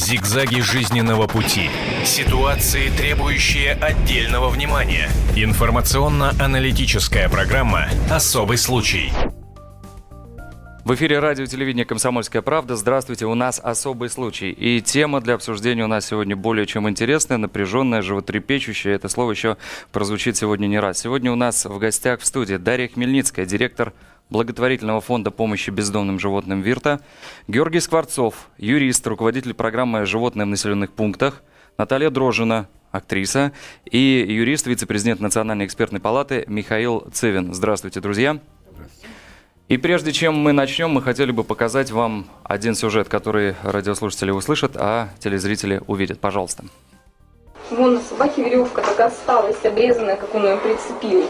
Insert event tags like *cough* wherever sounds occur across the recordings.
Зигзаги жизненного пути. Ситуации, требующие отдельного внимания. Информационно-аналитическая программа «Особый случай». В эфире радио телевидения «Комсомольская правда». Здравствуйте, у нас особый случай. И тема для обсуждения у нас сегодня более чем интересная, напряженная, животрепещущая. Это слово еще прозвучит сегодня не раз. Сегодня у нас в гостях в студии Дарья Хмельницкая, директор благотворительного фонда помощи бездомным животным «Вирта», Георгий Скворцов, юрист, руководитель программы «Животные в населенных пунктах», Наталья Дрожина, актриса, и юрист, вице-президент Национальной экспертной палаты Михаил Цивин. Здравствуйте, друзья. И прежде чем мы начнем, мы хотели бы показать вам один сюжет, который радиослушатели услышат, а телезрители увидят. Пожалуйста. Вон на собаке веревка так осталась, обрезанная, как он ее прицепил.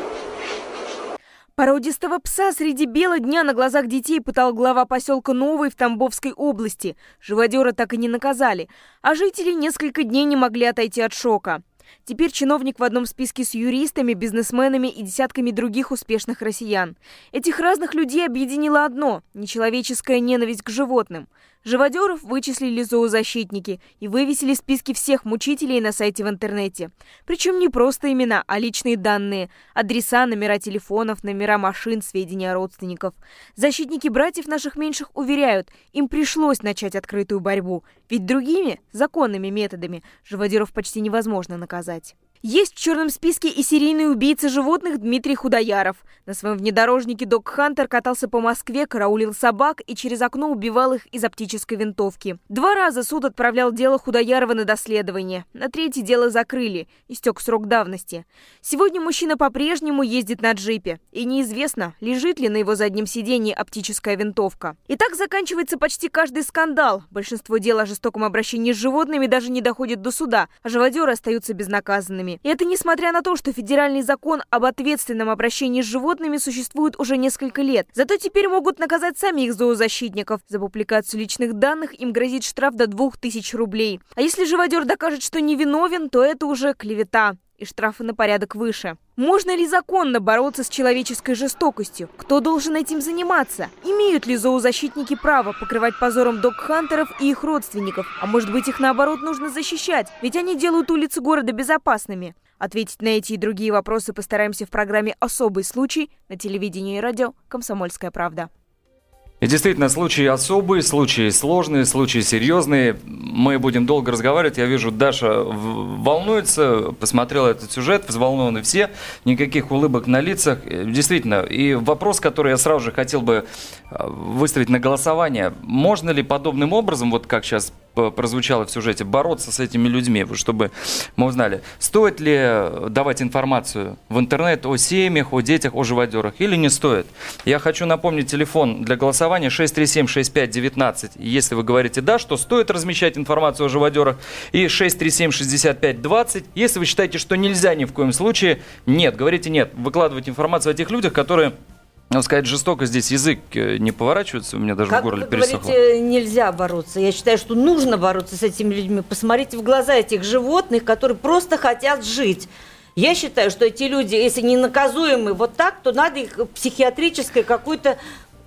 Породистого пса среди бела дня на глазах детей пытал глава поселка Новый в Тамбовской области. Живодера так и не наказали, а жители несколько дней не могли отойти от шока. Теперь чиновник в одном списке с юристами, бизнесменами и десятками других успешных россиян. Этих разных людей объединило одно – нечеловеческая ненависть к животным. Живодеров вычислили зоозащитники и вывесили списки всех мучителей на сайте в интернете. Причем не просто имена, а личные данные – адреса, номера телефонов, номера машин, сведения о родственников. Защитники братьев наших меньших уверяют, им пришлось начать открытую борьбу, ведь другими, законными методами, живодеров почти невозможно наказать. Есть в черном списке и серийный убийца животных Дмитрий Худояров. На своем внедорожнике Док Хантер катался по Москве, караулил собак и через окно убивал их из оптической винтовки. Два раза суд отправлял дело Худоярова на доследование. На третье дело закрыли. Истек срок давности. Сегодня мужчина по-прежнему ездит на джипе. И неизвестно, лежит ли на его заднем сиденье оптическая винтовка. И так заканчивается почти каждый скандал. Большинство дел о жестоком обращении с животными даже не доходит до суда, а живодеры остаются безнаказанными животными. И это несмотря на то, что федеральный закон об ответственном обращении с животными существует уже несколько лет. Зато теперь могут наказать самих зоозащитников. За публикацию личных данных им грозит штраф до 2000 рублей. А если живодер докажет, что невиновен, то это уже клевета и штрафы на порядок выше. Можно ли законно бороться с человеческой жестокостью? Кто должен этим заниматься? Имеют ли зоозащитники право покрывать позором док-хантеров и их родственников? А может быть их наоборот нужно защищать? Ведь они делают улицы города безопасными. Ответить на эти и другие вопросы постараемся в программе «Особый случай» на телевидении и радио «Комсомольская правда». И действительно, случаи особые, случаи сложные, случаи серьезные. Мы будем долго разговаривать. Я вижу, Даша волнуется, посмотрела этот сюжет, взволнованы все, никаких улыбок на лицах. Действительно, и вопрос, который я сразу же хотел бы э, выставить на голосование. Можно ли подобным образом, вот как сейчас прозвучало в сюжете, бороться с этими людьми, чтобы мы узнали, стоит ли давать информацию в интернет о семьях, о детях, о живодерах или не стоит. Я хочу напомнить телефон для голосования 637-6519. Если вы говорите «да», что стоит размещать информацию о живодерах, и 637-6520. Если вы считаете, что нельзя ни в коем случае, нет, говорите «нет». Выкладывать информацию о тех людях, которые надо сказать, жестоко здесь язык э, не поворачивается, у меня даже как в горле вы пересохло. говорите, нельзя бороться. Я считаю, что нужно бороться с этими людьми. Посмотрите в глаза этих животных, которые просто хотят жить. Я считаю, что эти люди, если не наказуемы вот так, то надо их психиатрическое какое-то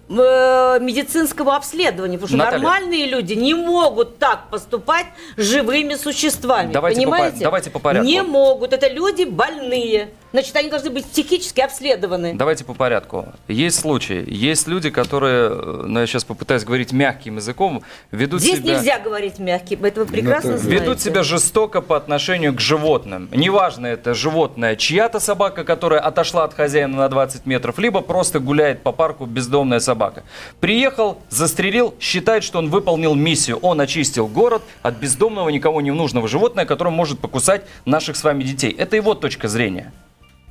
Э, медицинского обследования, потому что Наталья. нормальные люди не могут так поступать с живыми существами. Давайте понимаете? По, давайте по порядку. Не могут. Это люди больные. Значит, они должны быть психически обследованы. Давайте по порядку. Есть случаи, есть люди, которые, ну я сейчас попытаюсь говорить мягким языком, ведут Здесь себя... нельзя говорить мягким, это вы прекрасно ну, знаете. Ведут себя жестоко по отношению к животным. Неважно, это животное чья-то собака, которая отошла от хозяина на 20 метров, либо просто гуляет по парку бездомная собака. Приехал, застрелил, считает, что он выполнил миссию. Он очистил город от бездомного, никому не нужного животного, которое может покусать наших с вами детей. Это его точка зрения.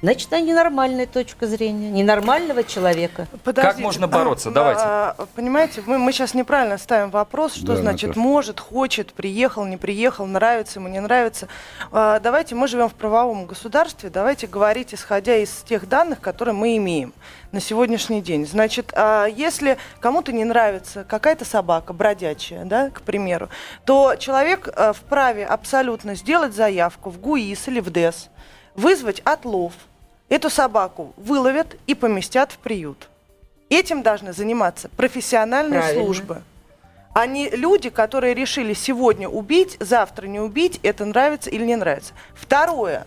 Значит, это ненормальная точка зрения, ненормального человека. Подождите. Как можно бороться? Давайте. А, понимаете, мы, мы сейчас неправильно ставим вопрос, что да, значит Наташа. может, хочет, приехал, не приехал, нравится ему, не нравится. А, давайте, мы живем в правовом государстве, давайте говорить, исходя из тех данных, которые мы имеем на сегодняшний день. Значит, а, если кому-то не нравится какая-то собака бродячая, да, к примеру, то человек а, вправе абсолютно сделать заявку в ГУИС или в ДЭС, вызвать отлов – Эту собаку выловят и поместят в приют. Этим должны заниматься профессиональные Правильно. службы. Они люди, которые решили сегодня убить, завтра не убить, это нравится или не нравится. Второе.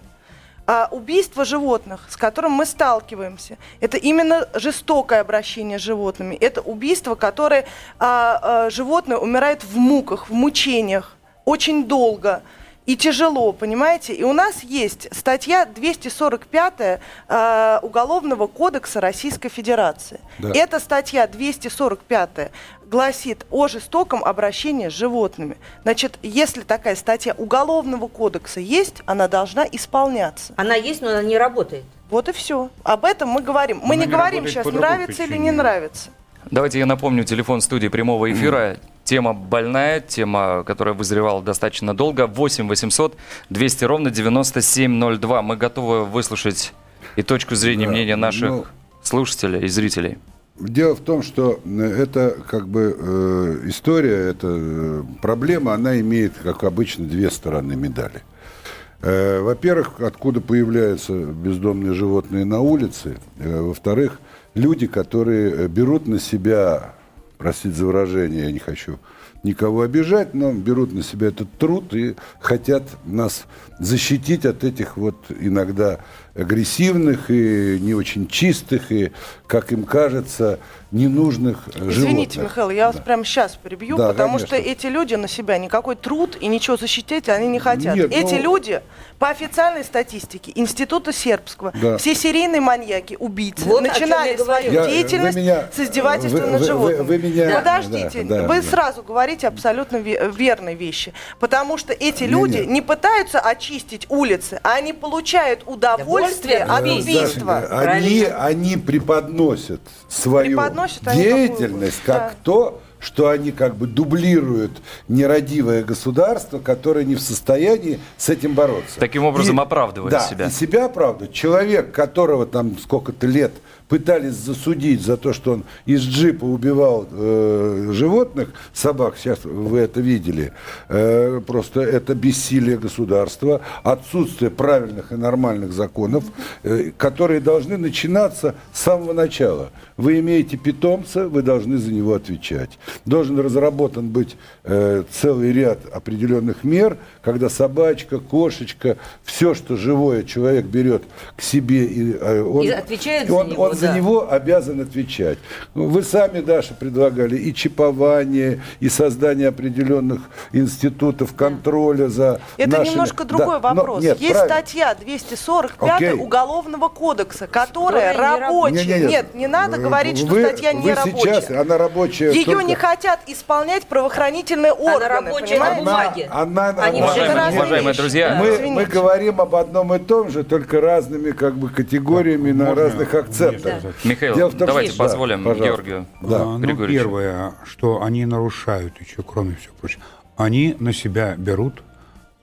А убийство животных, с которым мы сталкиваемся, это именно жестокое обращение с животными. Это убийство, которое а, а, животное умирает в муках, в мучениях, очень долго и тяжело, понимаете? И у нас есть статья 245 э, Уголовного кодекса Российской Федерации. Да. Эта статья 245 гласит о жестоком обращении с животными. Значит, если такая статья Уголовного кодекса есть, она должна исполняться. Она есть, но она не работает. Вот и все. Об этом мы говорим. Мы она не, не говорим сейчас, нравится причине. или не нравится. Давайте я напомню телефон студии прямого эфира. Тема больная, тема, которая вызревала достаточно долго. 8 800 200 ровно 9702. Мы готовы выслушать и точку зрения, да, мнения наших ну, слушателей и зрителей. Дело в том, что э, это как бы э, история, эта э, проблема, она имеет, как обычно, две стороны медали. Э, во-первых, откуда появляются бездомные животные на улице. Э, во-вторых, люди, которые берут на себя простите за выражение, я не хочу никого обижать, но берут на себя этот труд и хотят нас защитить от этих вот иногда агрессивных и не очень чистых и, как им кажется, ненужных Извините, животных. Извините, Михаил, я да. вас прямо сейчас перебью, да, потому конечно. что эти люди на себя никакой труд и ничего защитить они не хотят. Нет, эти ну... люди, по официальной статистике Института Сербского, да. все серийные маньяки, убийцы, вот начинали свою я, деятельность меня, с издевательства вы, над вы, животными. Вы, вы меня, Подождите, да, да, вы да. сразу говорите абсолютно верные вещи, потому что эти люди не пытаются очистить улицы, а они получают удовольствие от убийства. Они, они преподносят свою преподносят деятельность как да. то, что они как бы дублируют нерадивое государство, которое не в состоянии с этим бороться. Таким образом и, оправдывая да, себя. И себя оправдывать. Человек, которого там сколько-то лет пытались засудить за то, что он из джипа убивал э, животных, собак, сейчас вы это видели, э, просто это бессилие государства, отсутствие правильных и нормальных законов, э, которые должны начинаться с самого начала. Вы имеете питомца, вы должны за него отвечать. Должен разработан быть э, целый ряд определенных мер, когда собачка, кошечка, все, что живое человек берет к себе, и, э, он, и отвечает он, за него, он да. за него обязан отвечать. Вы сами, Даша, предлагали и чипование, и создание определенных институтов контроля за Это нашими... немножко другой да, вопрос. Но, нет, Есть правильно. статья 245 Окей. Уголовного кодекса, которая рабочая. Не, не, нет. нет, не надо говорить, что вы, статья не вы рабочая. сейчас, она рабочая. Ее только... не хотят исполнять правоохранительные органы. Она рабочая на бумаге. Она, она, Они уважаемые, уважаемые друзья. Мы, мы говорим об одном и том же, только разными как бы категориями на разных акцентах. Да. Михаил, том, давайте что... позволим да, Георгию да. А, ну, Первое, что они нарушают еще, кроме всего прочего, они на себя берут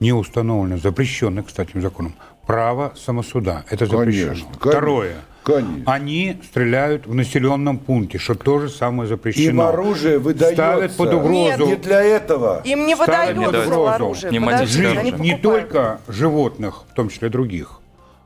не установлено, запрещенное, кстати, законом, право самосуда. Это запрещено. Конечно, Второе. Конечно. Они стреляют в населенном пункте, что тоже самое запрещено. Им оружие выдается. Ставят под угрозу. Нет, не для этого. Им не выдается оружие. Жизнь не только животных, в том числе других,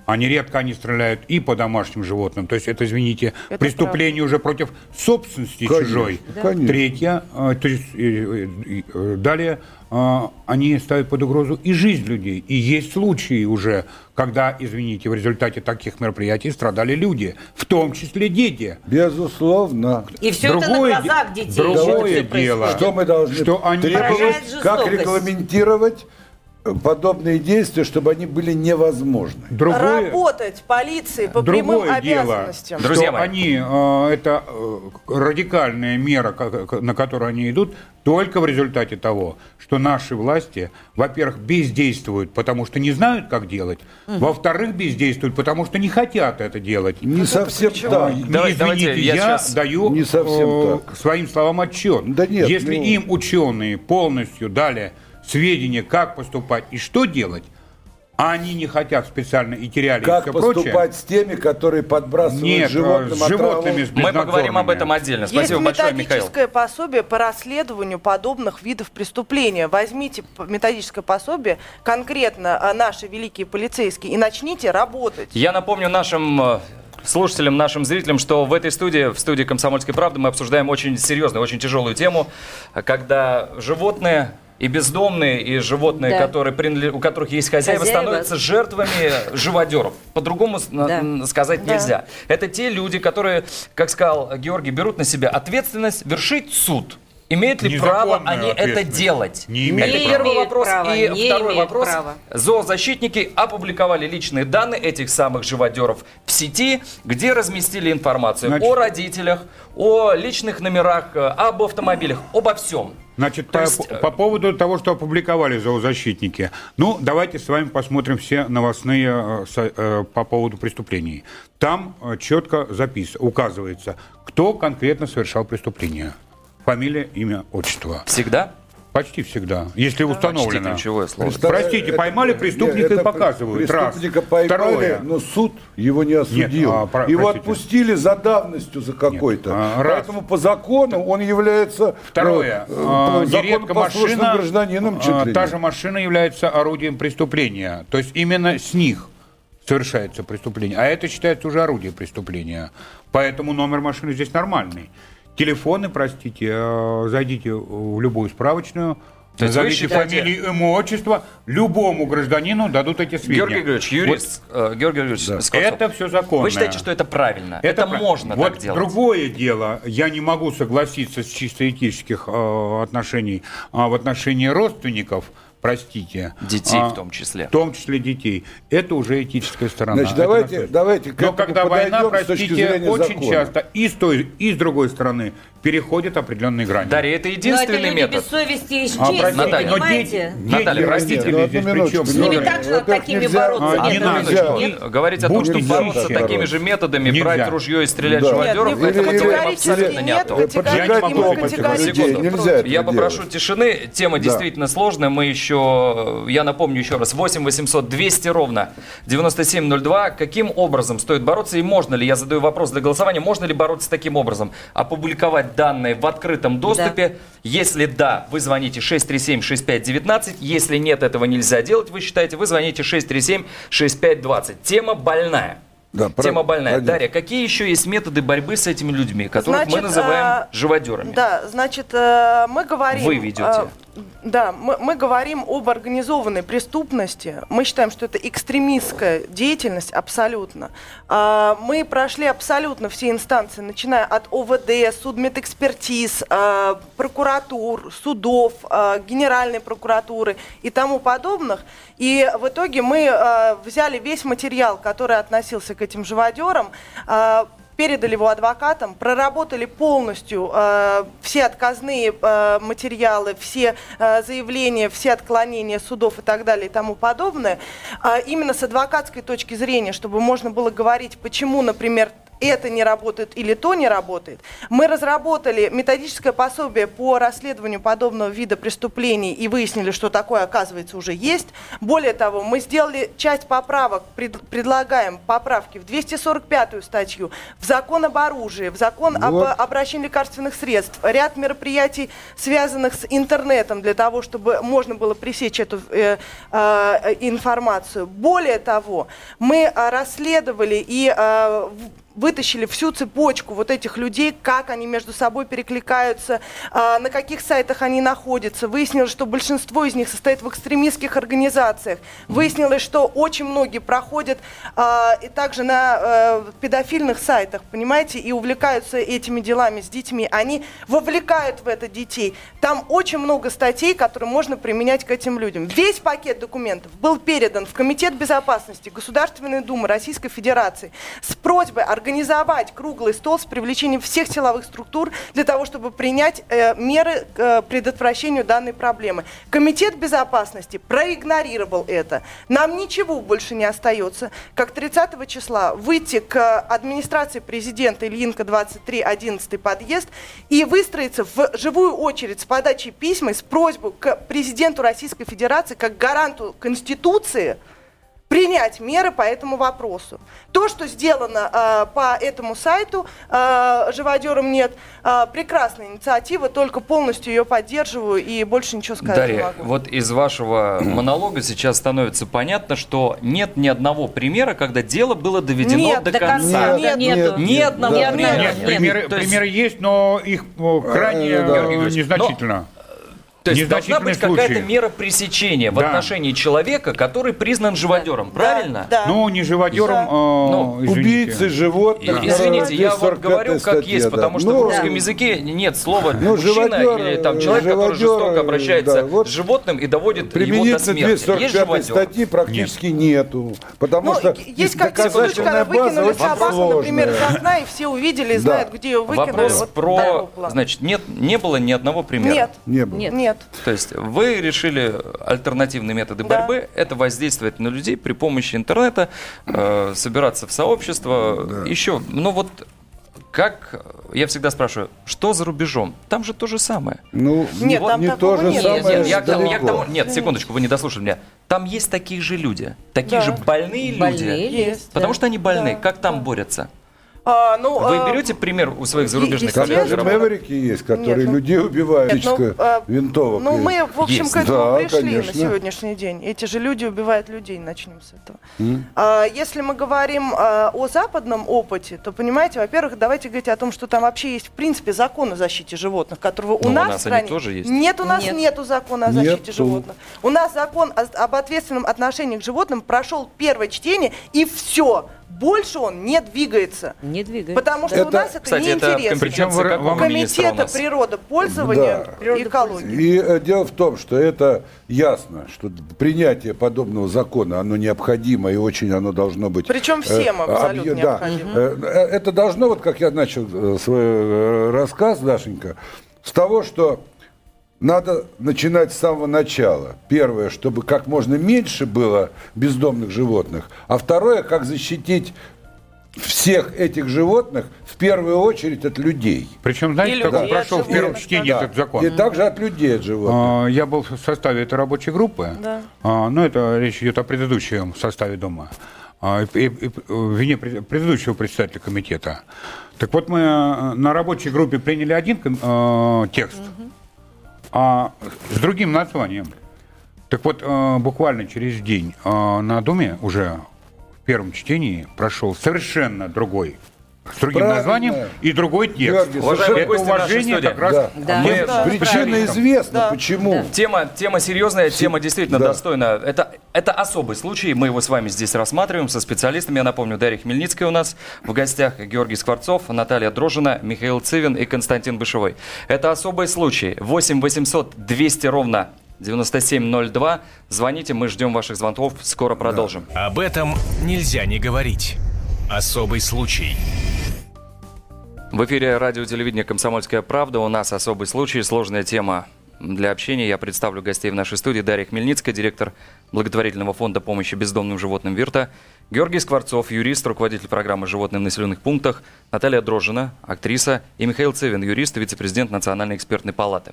они редко они стреляют и по домашним животным. То есть это, извините, это преступление правда. уже против собственности конечно, чужой. Да. Конечно. Третье, э, то есть э, э, далее они ставят под угрозу и жизнь людей. И есть случаи уже, когда, извините, в результате таких мероприятий страдали люди, в том числе дети. Безусловно. И все другое, это на глазах детей. Другое дело, что мы должны что они требовать, как регламентировать подобные действия, чтобы они были невозможны. Другое, Работать полиции по прямым обязанностям. Дело, Друзья мои. они, э, это э, радикальная мера, на которую они идут, только в результате того, что наши власти, во-первых, бездействуют, потому что не знают, как делать, угу. во-вторых, бездействуют, потому что не хотят это делать. Не ну, совсем так. Не, Давай, извините, давайте, я, я даю не совсем э, так. своим словам отчет. Да нет, Если ну... им ученые полностью дали сведения, как поступать и что делать, а они не хотят специально и теряли Как поступать прочее. с теми, которые подбрасывают Нет, животным с животными, с Мы поговорим об этом отдельно. Спасибо Есть большое, методическое пособие по расследованию подобных видов преступления. Возьмите методическое пособие, конкретно а, наши великие полицейские, и начните работать. Я напомню нашим э, слушателям, нашим зрителям, что в этой студии, в студии «Комсомольской правды» мы обсуждаем очень серьезную, очень тяжелую тему, когда животные и бездомные, и животные, да. которые принадлеж... у которых есть хозяева, хозяева, становятся жертвами живодеров. По-другому да. сказать да. нельзя. Это те люди, которые, как сказал Георгий, берут на себя ответственность вершить суд. Имеют ли право они это делать? Не имеют. Это первый вопрос. Права, и второй вопрос. Права. Зоозащитники опубликовали личные данные этих самых живодеров в сети, где разместили информацию Значит, о родителях, о личных номерах, э, об автомобилях, обо всем. Значит, по, есть... по поводу того, что опубликовали зоозащитники, ну, давайте с вами посмотрим все новостные э, э, по поводу преступлений. Там э, четко запис, указывается, кто конкретно совершал преступление. Фамилия, имя, отчество. Всегда? Почти всегда, если установлено. Почти ключевое слово. Простите, поймали преступника нет, и показывают. Преступника раз. поймали, Второе. но суд его не осудил. Нет, а, про, его простите. отпустили за давностью за какой-то. А, Поэтому по закону он является Второе. Э, а, нередко машина, гражданином. А, та же машина является орудием преступления. То есть именно с них совершается преступление. А это считается уже орудие преступления. Поэтому номер машины здесь нормальный. Телефоны, простите, э, зайдите в любую справочную, Назовите считаете... фамилию, имя, отчество. Любому гражданину дадут эти сведения. Георгий Георгиевич, юрист, вот. э, Георгий Георгиевич, да. Скотцов, это все законно. Вы считаете, что это правильно? Это, это прав... можно вот так делать? другое дело, я не могу согласиться с чисто этических э, отношений э, в отношении родственников – простите. Детей а, в том числе. В том числе детей. Это уже этическая сторона. Значит, давайте, давайте Но когда война, простите, очень закона. часто и с той, и с другой стороны переходят определенные грани. Дарья, это единственный но это метод. без совести и чести, а, Наталья, понимаете? Дети, Наталья, простите. Нет, здесь причем? С ними также такими нельзя, бороться. А, не надо. Нет. Говорить о том, что бороться такими же методами, нельзя. брать ружье и стрелять да. живодеров, это мы говорим абсолютно не о том. Я не могу Нельзя Я попрошу тишины. Тема действительно сложная. Мы еще, я напомню еще раз, 8 800 200 ровно 9702. Каким образом стоит бороться и можно ли, я задаю вопрос для голосования, можно ли бороться таким образом? Опубликовать данные в открытом доступе? Да. Если да, вы звоните 637-6519. Если нет, этого нельзя делать, вы считаете, вы звоните 637-6520. Тема больная. Да, Тема больная. Правильно. Дарья, какие еще есть методы борьбы с этими людьми, которых значит, мы называем э, живодерами? Да, значит, э, мы говорим... Вы ведете. Э, да, мы, мы говорим об организованной преступности. Мы считаем, что это экстремистская деятельность абсолютно. Э, мы прошли абсолютно все инстанции, начиная от ОВД, судмедэкспертиз, э, прокуратур, судов, э, Генеральной прокуратуры и тому подобных. И в итоге мы э, взяли весь материал, который относился к этим живодерам, э, передали его адвокатам, проработали полностью э, все отказные э, материалы, все э, заявления, все отклонения судов и так далее и тому подобное, э, именно с адвокатской точки зрения, чтобы можно было говорить, почему, например, это не работает или то не работает. Мы разработали методическое пособие по расследованию подобного вида преступлений и выяснили, что такое, оказывается, уже есть. Более того, мы сделали часть поправок, пред, предлагаем поправки в 245-ю статью, в закон об оружии, в закон вот. об обращении лекарственных средств, ряд мероприятий, связанных с интернетом, для того, чтобы можно было пресечь эту э, э, информацию. Более того, мы э, расследовали и э, вытащили всю цепочку вот этих людей, как они между собой перекликаются, э, на каких сайтах они находятся. Выяснилось, что большинство из них состоит в экстремистских организациях. Выяснилось, что очень многие проходят э, и также на э, педофильных сайтах, понимаете, и увлекаются этими делами с детьми. Они вовлекают в это детей. Там очень много статей, которые можно применять к этим людям. Весь пакет документов был передан в Комитет безопасности Государственной Думы Российской Федерации с просьбой организовать круглый стол с привлечением всех силовых структур для того, чтобы принять э, меры к э, предотвращению данной проблемы. Комитет безопасности проигнорировал это. Нам ничего больше не остается, как 30 числа выйти к администрации президента Ильинка 23, 11 подъезд и выстроиться в живую очередь с подачей письма с просьбой к президенту Российской Федерации как гаранту Конституции принять меры по этому вопросу. То, что сделано э, по этому сайту э, «Живодером нет», э, прекрасная инициатива, только полностью ее поддерживаю и больше ничего сказать Дарья, не могу. вот из вашего монолога сейчас становится понятно, что нет ни одного примера, когда дело было доведено Нет, до, до конца. конца. Нет, нету. Ни одного Ни примера. Нет, Нет. примеры, есть- примеры есть, но их крайне Э, да. незначительно. То есть должна быть какая-то мера пресечения в Да. отношении человека, который признан живодером, правильно? Да. Ну, не живодером, Да. э, Ну. Убийцы животных. И- Извините, я вот 45-я говорю как статья, есть, да. потому что Ну, в русском языке нет слова Ну, мужчина живодер, или там человек, который живодер, жестоко обращается да, вот с животным и доводит его до смерти. Есть 245 живодер. статьи практически нету. Потому Ну, что есть как когда доказательная база собаку, например, из окна, и все увидели, и Да. знают, где ее выкинули. Вопрос про, значит, нет, не было ни одного примера. Нет, Не было. Нет. Нет. То есть вы решили альтернативные методы Да. борьбы, это воздействовать на людей при помощи интернета, э, собираться в сообщество, еще, ну вот как, я всегда спрашиваю, что за рубежом? Там же то же самое. Ну, Нет, не, там не то же нет. самое Нет, я, тому- я к тому- нет, секундочку, вы не дослушали меня. Там есть такие же люди, такие Да. же больные люди. Больные Есть, Потому да. что они больны. Да, как там борются? А, ну, Вы а, берете пример у своих зарубежных коллег? Когда же Конечно. Мэверики есть, которые Нет, ну- людей убивают, Нет, ну, а, винтовок. Ну, мы, в общем, Есть. к этому Да, пришли конечно. на сегодняшний день. Эти же люди убивают людей, начнем с этого. А, если мы говорим а, о западном опыте, то, понимаете, во-первых, давайте говорить о том, что там вообще есть, в принципе, закон о защите животных, которого у Ну, у нас, нас в они стране... тоже есть. Нет, у нас Нет. нету закона о защите Нету. животных. У нас закон о- об ответственном отношении к животным прошел первое чтение, и все. Больше он не двигается. Не двигай. Потому что Это- у нас это Кстати, неинтересно. Причем Комитета природопользования Да. и экологии. И э, дело в том, что это ясно, что принятие подобного закона, оно необходимо и очень оно должно быть... Причем всем э, абсолютно объ- да. необходимо. Э, э, Это должно, вот как я начал свой рассказ, Дашенька, с того, что надо начинать с самого начала. Первое, чтобы как можно меньше было бездомных животных. А второе, как защитить всех этих животных в первую очередь от людей. Причем, знаете, И как он прошел в первом чтении Да. этот закон? И также от людей, от животных. А, Я был в составе этой рабочей группы. Да. А, Ну, это речь идет о предыдущем составе Дома. А, И, и- и в вине пред- предыдущего председателя комитета. Так вот, мы э, на рабочей группе приняли один э, текст, а с другим названием. Так вот, э, буквально через день э, на Доме уже первом чтении прошел совершенно другой с другим Правильно. названием и другой текст. Георгий, Уважаемые Это гости уважение как раз Да. Да. Мы- Да. Причина известна, Да. почему. Тема, тема серьезная, тема действительно Да. достойна. Это, это особый случай, мы его с вами здесь рассматриваем со специалистами. Я напомню, Дарья Хмельницкая у нас в гостях, Георгий Скворцов, Наталья Дрожина, Михаил Цивин и Константин Бышевой. Это особый случай. 8 800 200 ровно 9702. Звоните, мы ждем ваших звонков, скоро продолжим. Об этом нельзя не говорить. Особый случай. В эфире радио телевидения «Комсомольская правда». У нас особый случай, сложная тема для общения. Я представлю гостей в нашей студии. Дарья Хмельницкая, директор благотворительного фонда помощи бездомным животным «Вирта». Георгий Скворцов, юрист, руководитель программы «Животные в населенных пунктах». Наталья Дрожина, актриса. И Михаил Цивин, юрист и вице-президент Национальной экспертной палаты.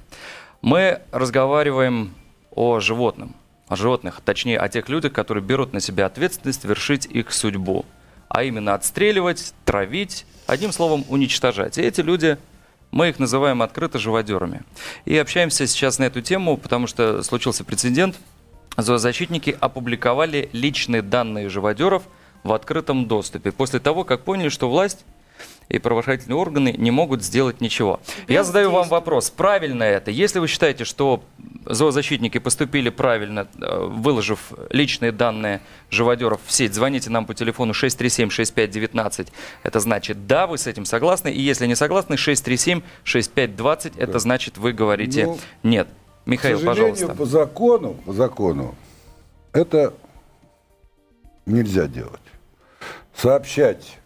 Мы разговариваем о животном. О животных, точнее о тех людях, которые берут на себя ответственность вершить их судьбу а именно отстреливать, травить, одним словом, уничтожать. И эти люди, мы их называем открыто живодерами. И общаемся сейчас на эту тему, потому что случился прецедент. Зоозащитники опубликовали личные данные живодеров в открытом доступе после того, как поняли, что власть и правоохранительные органы не могут сделать ничего. Я задаю вам вопрос, правильно это? Если вы считаете, что зоозащитники поступили правильно, э, выложив личные данные живодеров в сеть, звоните нам по телефону 637-6519. Это значит, да, вы с этим согласны. И если не согласны, 637-6520. Это значит, вы говорите Ну, нет. Михаил, К сожалению, пожалуйста. по закону, по закону, это нельзя делать. Сообщать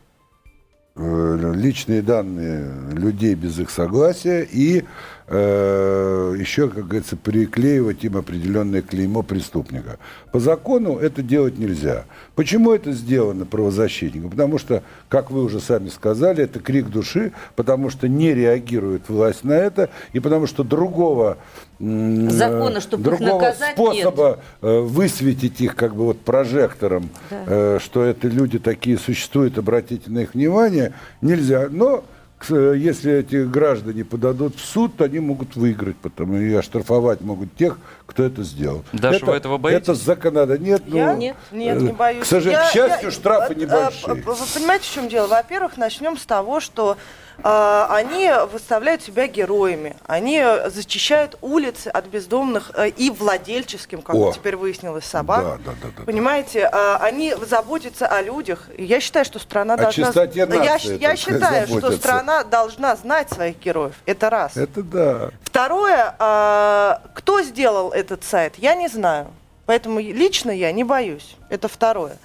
личные данные людей без их согласия и э, еще, как говорится, приклеивать им определенное клеймо преступника. По закону это делать нельзя. Почему это сделано правозащитником? Потому что, как вы уже сами сказали, это крик души, потому что не реагирует власть на это, и потому что другого закона, чтобы другого их наказать, способа нет. Э, высветить их как бы вот прожектором, да. Э, что это люди такие существуют, обратите на их внимание, нельзя. Но если эти граждане подадут в суд, то они могут выиграть, потому и оштрафовать могут тех, кто это сделал. Даже это, вы этого боитесь? Это законодательство. Нет, ну, я? нет, нет, не боюсь. К сожалению, я, к счастью, я, штрафы я, небольшие. Вы понимаете, в чем дело? Во-первых, начнем с того, что а, они выставляют себя героями. Они зачищают улицы от бездомных э, и владельческим, как О. теперь выяснилось, собак. Да, да, да, да, Понимаете, а, они заботятся о людях. Я считаю, что страна о должна... Я, я считаю, что страна должна знать своих героев. Это раз. Это да. Второе, а, кто сделал этот сайт, я не знаю. Поэтому лично я не боюсь. Это второе.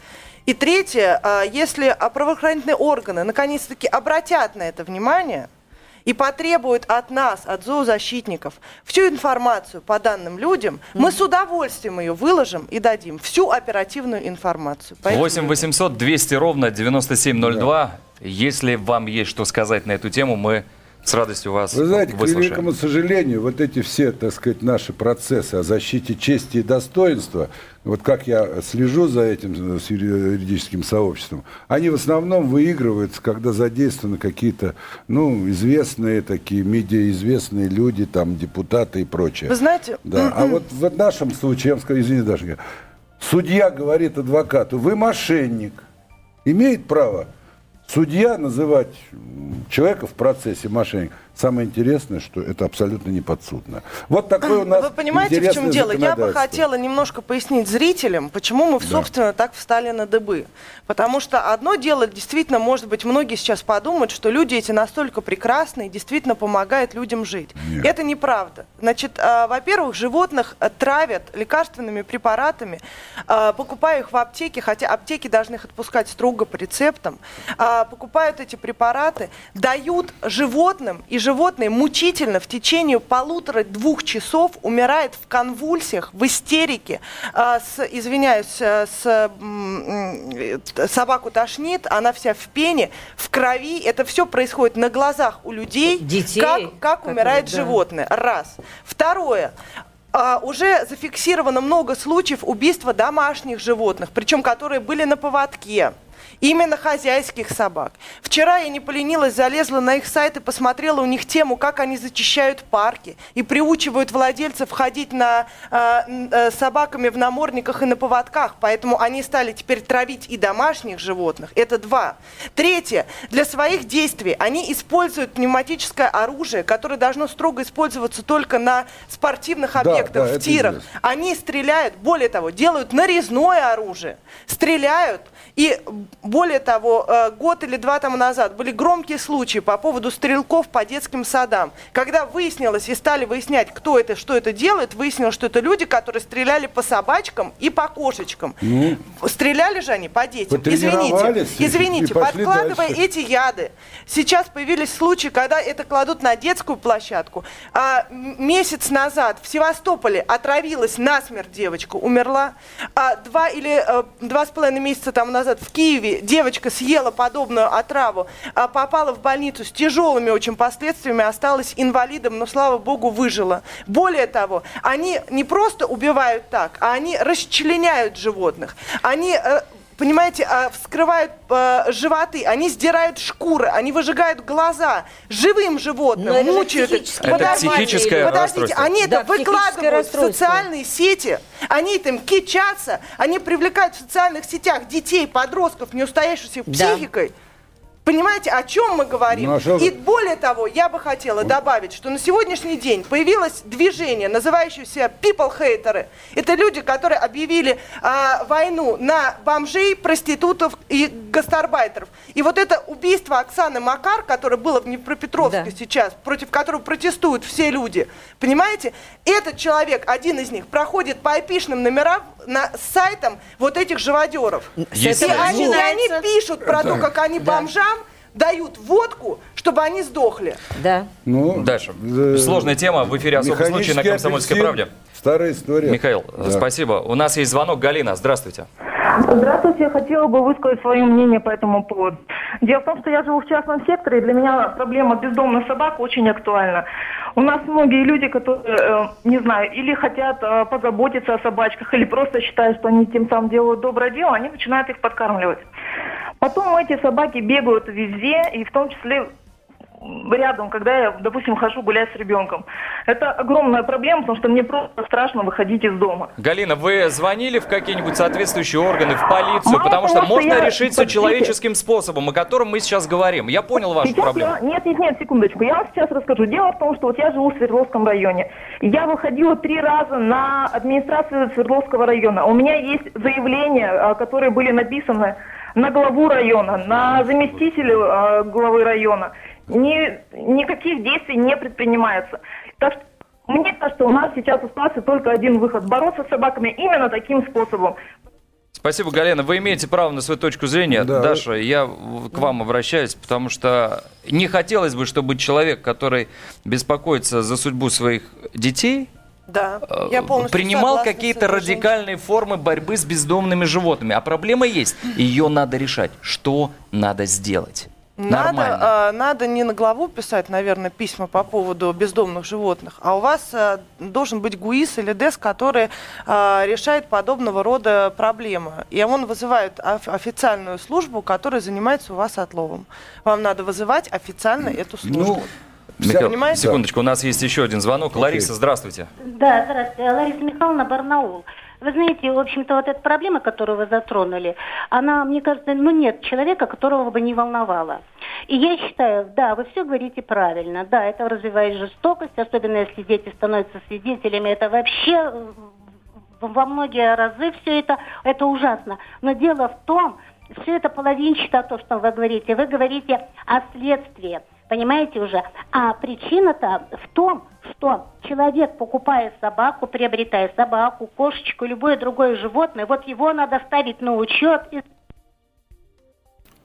И третье, а, если правоохранительные органы наконец-таки обратят на это внимание и потребуют от нас, от зоозащитников, всю информацию по данным людям, mm-hmm. мы с удовольствием ее выложим и дадим всю оперативную информацию. Поэтому... 8 800 200 ровно 9702. Да. Если вам есть что сказать на эту тему, мы с радостью вас Вы знаете, выслушаем. к великому сожалению, вот эти все, так сказать, наши процессы о защите чести и достоинства, вот как я слежу за этим с юридическим сообществом, они в основном выигрываются, когда задействованы какие-то, ну, известные такие, медиаизвестные люди, там, депутаты и прочее. Вы знаете... Да, а вот в нашем случае, я вам скажу, извините, Даша, судья говорит адвокату, вы мошенник, имеет право судья называть человека в процессе мошенник. Самое интересное, что это абсолютно не подсудно. Вот такой у нас Вы понимаете, в чем дело? Я бы хотела немножко пояснить зрителям, почему мы, да. собственно, так встали на дыбы. Потому что одно дело, действительно, может быть, многие сейчас подумают, что люди эти настолько прекрасные, действительно помогают людям жить. Нет. Это неправда. Значит, э, во-первых, животных э, травят лекарственными препаратами, э, покупая их в аптеке, хотя аптеки должны их отпускать строго по рецептам, э, покупают эти препараты, дают животным и животное мучительно в течение полутора-двух часов умирает в конвульсиях, в истерике, э, с, извиняюсь, с, э, собаку тошнит, она вся в пене, в крови. Это все происходит на глазах у людей. Детей. Как, как умирает да. животное. Раз. Второе. Uh, уже зафиксировано много случаев убийства домашних животных, причем которые были на поводке. Именно хозяйских собак. Вчера я не поленилась, залезла на их сайт и посмотрела у них тему, как они зачищают парки и приучивают владельцев ходить на, э, э, собаками в намордниках и на поводках. Поэтому они стали теперь травить и домашних животных. Это два. Третье. Для своих действий они используют пневматическое оружие, которое должно строго использоваться только на спортивных объектах, да, да, в тирах. Они стреляют, более того, делают нарезное оружие. Стреляют и более того, э, год или два тому назад были громкие случаи по поводу стрелков по детским садам. Когда выяснилось и стали выяснять, кто это, что это делает, выяснилось, что это люди, которые стреляли по собачкам и по кошечкам. Ну, стреляли же они по детям. Извините, извините, подкладывая дальше. эти яды. Сейчас появились случаи, когда это кладут на детскую площадку. А, месяц назад в Севастополе отравилась насмерть девочка, умерла. А, два или а, два с половиной месяца тому назад в Киеве девочка съела подобную отраву, а попала в больницу с тяжелыми очень последствиями, осталась инвалидом, но, слава богу, выжила. Более того, они не просто убивают так, а они расчленяют животных. Они э, понимаете, а, вскрывают э, животы, они сдирают шкуры, они выжигают глаза живым животным, Но мучают их. Это подождите, психическое подождите, они да, это выкладывают в социальные сети, они этим кичатся, они привлекают в социальных сетях детей, подростков, не устоявшихся психикой. Да. Понимаете, о чем мы говорим? Ну, а И более того, я бы хотела добавить, что на сегодняшний день появилось движение, называющееся people hater. Это люди, которые объявили а, войну на бомжей, проститутов и гастарбайтеров. И вот это убийство Оксаны Макар, которое было в Днепропетровске да. сейчас, против которого протестуют все люди, понимаете, этот человек, один из них, проходит по айпишным номерам на сайтам вот этих живодеров. Если... И они, они пишут про то, как они бомжам дают водку, чтобы они сдохли. Да. Ну, Дальше. Э, Сложная тема в эфире «Особый случай» на «Комсомольской правде». Старая история. Михаил, да. спасибо. У нас есть звонок. Галина, здравствуйте. Здравствуйте, я хотела бы высказать свое мнение по этому поводу. Дело в том, что я живу в частном секторе, и для меня проблема бездомных собак очень актуальна. У нас многие люди, которые, э, не знаю, или хотят э, позаботиться о собачках, или просто считают, что они тем самым делают доброе дело, они начинают их подкармливать. Потом эти собаки бегают везде, и в том числе рядом, когда я, допустим, хожу гулять с ребенком. Это огромная проблема, потому что мне просто страшно выходить из дома. Галина, вы звонили в какие-нибудь соответствующие органы, в полицию? Мало потому того, что можно я... решить все человеческим способом, о котором мы сейчас говорим. Я понял вашу сейчас проблему. Я... Нет, нет, нет, секундочку. Я вам сейчас расскажу. Дело в том, что вот я живу в Свердловском районе. Я выходила три раза на администрацию Свердловского района. У меня есть заявления, а, которые были написаны на главу района, на заместителя а, главы района ни, никаких действий не предпринимается. Так что мне кажется, у нас сейчас остался только один выход – бороться с собаками именно таким способом. Спасибо, Галина. Вы имеете право на свою точку зрения. Да. Даша, я к вам обращаюсь, потому что не хотелось бы, чтобы человек, который беспокоится за судьбу своих детей, да, я э, принимал какие-то радикальные формы борьбы с бездомными животными. А проблема есть. Ее надо решать. Что надо сделать? Надо, э, надо не на главу писать, наверное, письма по поводу бездомных животных, а у вас э, должен быть ГУИС или ДЭС, который э, решает подобного рода проблемы. И он вызывает официальную службу, которая занимается у вас отловом. Вам надо вызывать официально эту службу. Ну, Михаил, секундочку, у нас есть еще один звонок. Лариса, здравствуйте. Да, здравствуйте. Лариса Михайловна, Барнаул. Вы знаете, в общем-то, вот эта проблема, которую вы затронули, она, мне кажется, ну нет человека, которого бы не волновала. И я считаю, да, вы все говорите правильно. Да, это развивает жестокость, особенно если дети становятся свидетелями. Это вообще во многие разы все это, это ужасно. Но дело в том, все это половинчато то, что вы говорите. Вы говорите о следствии. Понимаете уже? А причина-то в том, что человек, покупая собаку, приобретая собаку, кошечку, любое другое животное, вот его надо ставить на учет и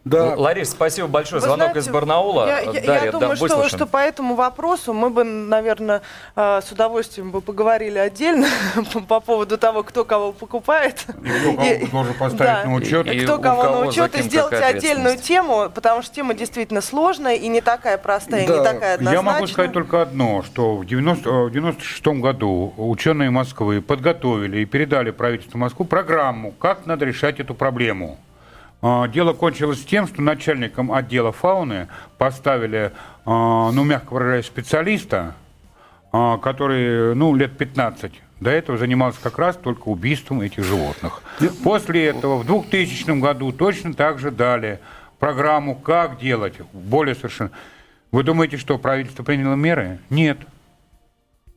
да. Ларис, спасибо большое. Вы Звонок знаете, из Барнаула. Я, я, Дарья, я думаю, да, что, что по этому вопросу мы бы, наверное, э, с удовольствием бы поговорили отдельно *laughs* по поводу того, кто кого покупает. И кто кого должен поставить на учет. И, кто кого на учет, и сделать отдельную тему, потому что тема действительно сложная и не такая простая, да. не такая однозначная. Я могу сказать только одно, что в 1996 э, году ученые Москвы подготовили и передали правительству Москвы программу, как надо решать эту проблему. А, дело кончилось тем, что начальником отдела фауны поставили, а, ну, мягко выражаясь, специалиста, а, который, ну, лет 15 до этого занимался как раз только убийством этих животных. После этого в 2000 году точно так же дали программу, как делать, более совершенно. Вы думаете, что правительство приняло меры? Нет.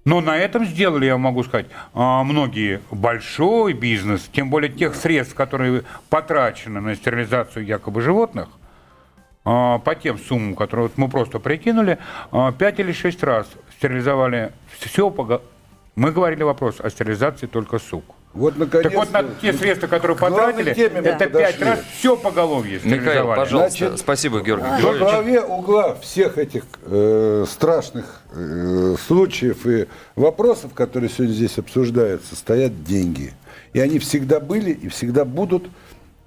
Но на этом сделали, я могу сказать, а, многие большой бизнес, тем более тех средств, которые потрачены на стерилизацию якобы животных, а, по тем суммам, которые мы просто прикинули, 5 а, или 6 раз стерилизовали все. Мы говорили вопрос о стерилизации только сук. Вот, наконец, так вот, на те средства, которые потратили, это пять раз все поголовье Михаил, пожалуйста, Значит, спасибо, Георгий Во главе угла всех этих э, страшных э, случаев и вопросов, которые сегодня здесь обсуждаются, стоят деньги. И они всегда были и всегда будут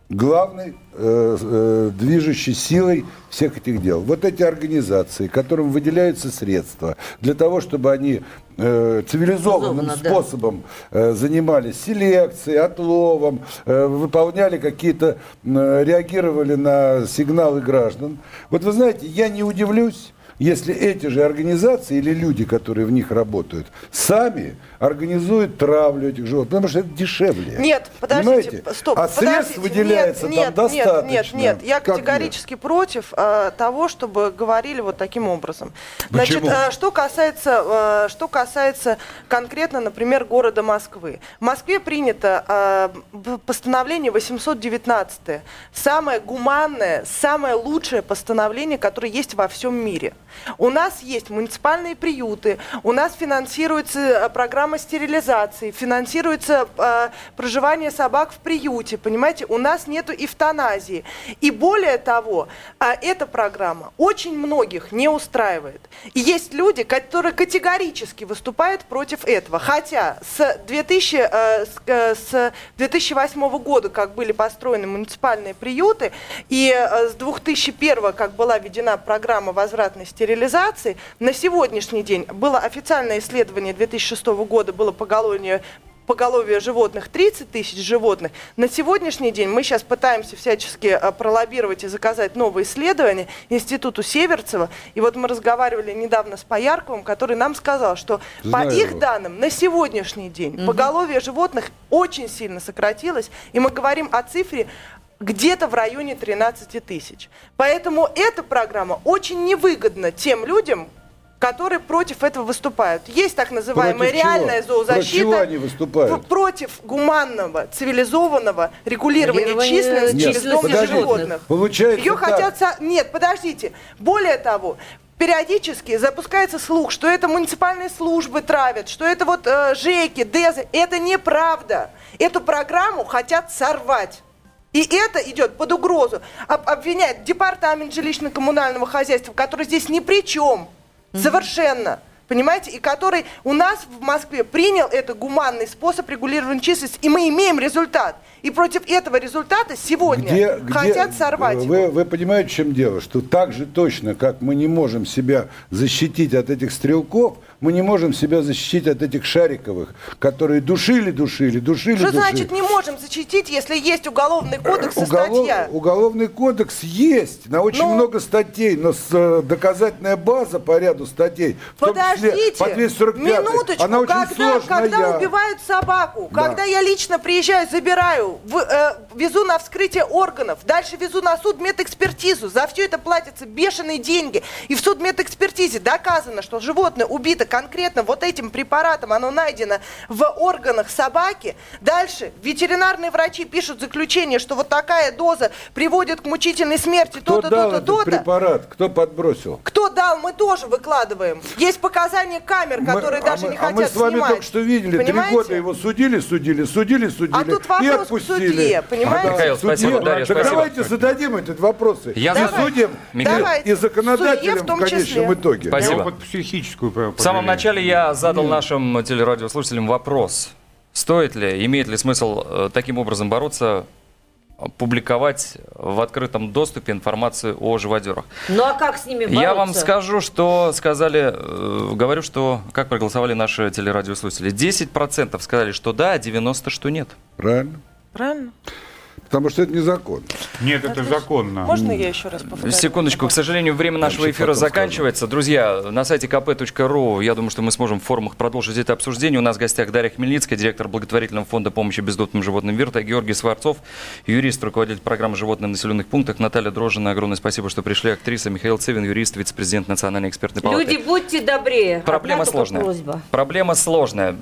главной э, э, движущей силой всех этих дел. Вот эти организации, которым выделяются средства для того, чтобы они э, цивилизованным Цивилизованно, способом да. э, занимались селекцией, отловом, э, выполняли какие-то, э, реагировали на сигналы граждан. Вот вы знаете, я не удивлюсь, если эти же организации или люди, которые в них работают, сами организуют травлю этих животных, потому что это дешевле. Нет, подождите, Понимаете? стоп. А средств выделяется нет, там нет, достаточно. Нет, нет, нет, я как категорически нет? против э, того, чтобы говорили вот таким образом. Значит, э, что касается, э, что касается конкретно, например, города Москвы. В Москве принято э, постановление 819, самое гуманное, самое лучшее постановление, которое есть во всем мире – У нас есть муниципальные приюты, у нас финансируется э, программа стерилизации, финансируется э, проживание собак в приюте, понимаете? У нас нету эвтаназии. И более того, э, эта программа очень многих не устраивает. И есть люди, которые категорически выступают против этого. Хотя с, 2000, э, с, э, с 2008 года, как были построены муниципальные приюты, и э, с 2001, как была введена программа возвратной стерилизации, на сегодняшний день было официальное исследование 2006 года, было поголовье поголовье животных 30 тысяч животных. На сегодняшний день мы сейчас пытаемся всячески а, пролоббировать и заказать новые исследования Институту Северцева. И вот мы разговаривали недавно с Поярковым, который нам сказал, что Знаю по их его. данным на сегодняшний день угу. поголовье животных очень сильно сократилось. И мы говорим о цифре где-то в районе 13 тысяч. Поэтому эта программа очень невыгодна тем людям, которые против этого выступают. Есть так называемая против реальная чего? зоозащита. Против чего они выступают? Против гуманного, цивилизованного регулирования численности бездомных животных. Получается Ее так. хотят... Со... Нет, подождите. Более того, периодически запускается слух, что это муниципальные службы травят, что это вот э, ЖЭКи, ДЭЗы. Это неправда. Эту программу хотят сорвать. И это идет под угрозу. Об, обвиняет департамент жилищно-коммунального хозяйства, который здесь ни при чем. Совершенно. Понимаете? И который у нас в Москве принял это гуманный способ регулирования численности, и мы имеем результат. И против этого результата сегодня где, хотят где, сорвать вы, его. Вы понимаете, в чем дело? Что так же точно, как мы не можем себя защитить от этих стрелков, мы не можем себя защитить от этих шариковых, которые душили, душили, душили, Что душили. значит не можем защитить, если есть уголовный кодекс и Уголов, статья? Уголовный кодекс есть, на очень ну, много статей, но с, э, доказательная база по ряду статей, подождите, числе по 245, минуточку, она очень когда, сложная. когда убивают собаку, да. когда я лично приезжаю, забираю, в, э, везу на вскрытие органов, дальше везу на суд медэкспертизу, за все это платятся бешеные деньги, и в суд медэкспертизе доказано, что животное убито конкретно вот этим препаратом оно найдено в органах собаки. Дальше ветеринарные врачи пишут заключение, что вот такая доза приводит к мучительной смерти. Кто то-то, дал то-то, то-то. препарат? Кто подбросил? Кто дал? Мы тоже выкладываем. Есть показания камер, которые мы, даже а мы, не хотят снимать. А мы с вами снимать. только что видели. Понимаете? Три года его судили, судили, судили, судили. А тут вопрос и отпустили. к судье, понимаете? Михаил, спасибо, Дарья, так спасибо. давайте зададим эти вопросы. Я и судим, и законодателям в, в конечном числе. итоге. Спасибо. Я психическую В самом начале я задал нашим телерадиослушателям вопрос. Стоит ли, имеет ли смысл э, таким образом бороться, публиковать в открытом доступе информацию о живодерах. Ну а как с ними бороться? Я вам скажу, что сказали, э, говорю, что как проголосовали наши телерадиослушатели. 10% сказали, что да, а 90% что нет. Правильно. Правильно. Потому что это незаконно. Нет, это законно. Можно я еще раз повторю? Секундочку, к сожалению, время нашего эфира заканчивается. Друзья, на сайте kp.ru, я думаю, что мы сможем в форумах продолжить это обсуждение. У нас в гостях Дарья Хмельницкая, директор благотворительного фонда помощи бездомным животным «Вирта», Георгий Сварцов, юрист, руководитель программы «Животные в населенных пунктах», Наталья Дрожина. Огромное спасибо, что пришли. Актриса Михаил Цивин, юрист, вице-президент Национальной экспертной палаты. Люди, будьте добрее. Проблема сложная. Просьба. Проблема сложная.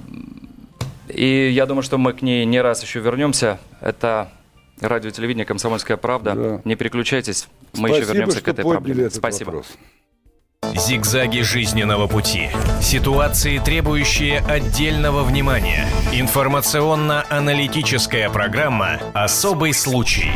И я думаю, что мы к ней не раз еще вернемся. Это Радио, телевидение, «Комсомольская правда». Да. Не переключайтесь, мы Спасибо, еще вернемся к этой проблеме. Спасибо. Вопрос. Зигзаги жизненного пути. Ситуации, требующие отдельного внимания. Информационно-аналитическая программа «Особый случай».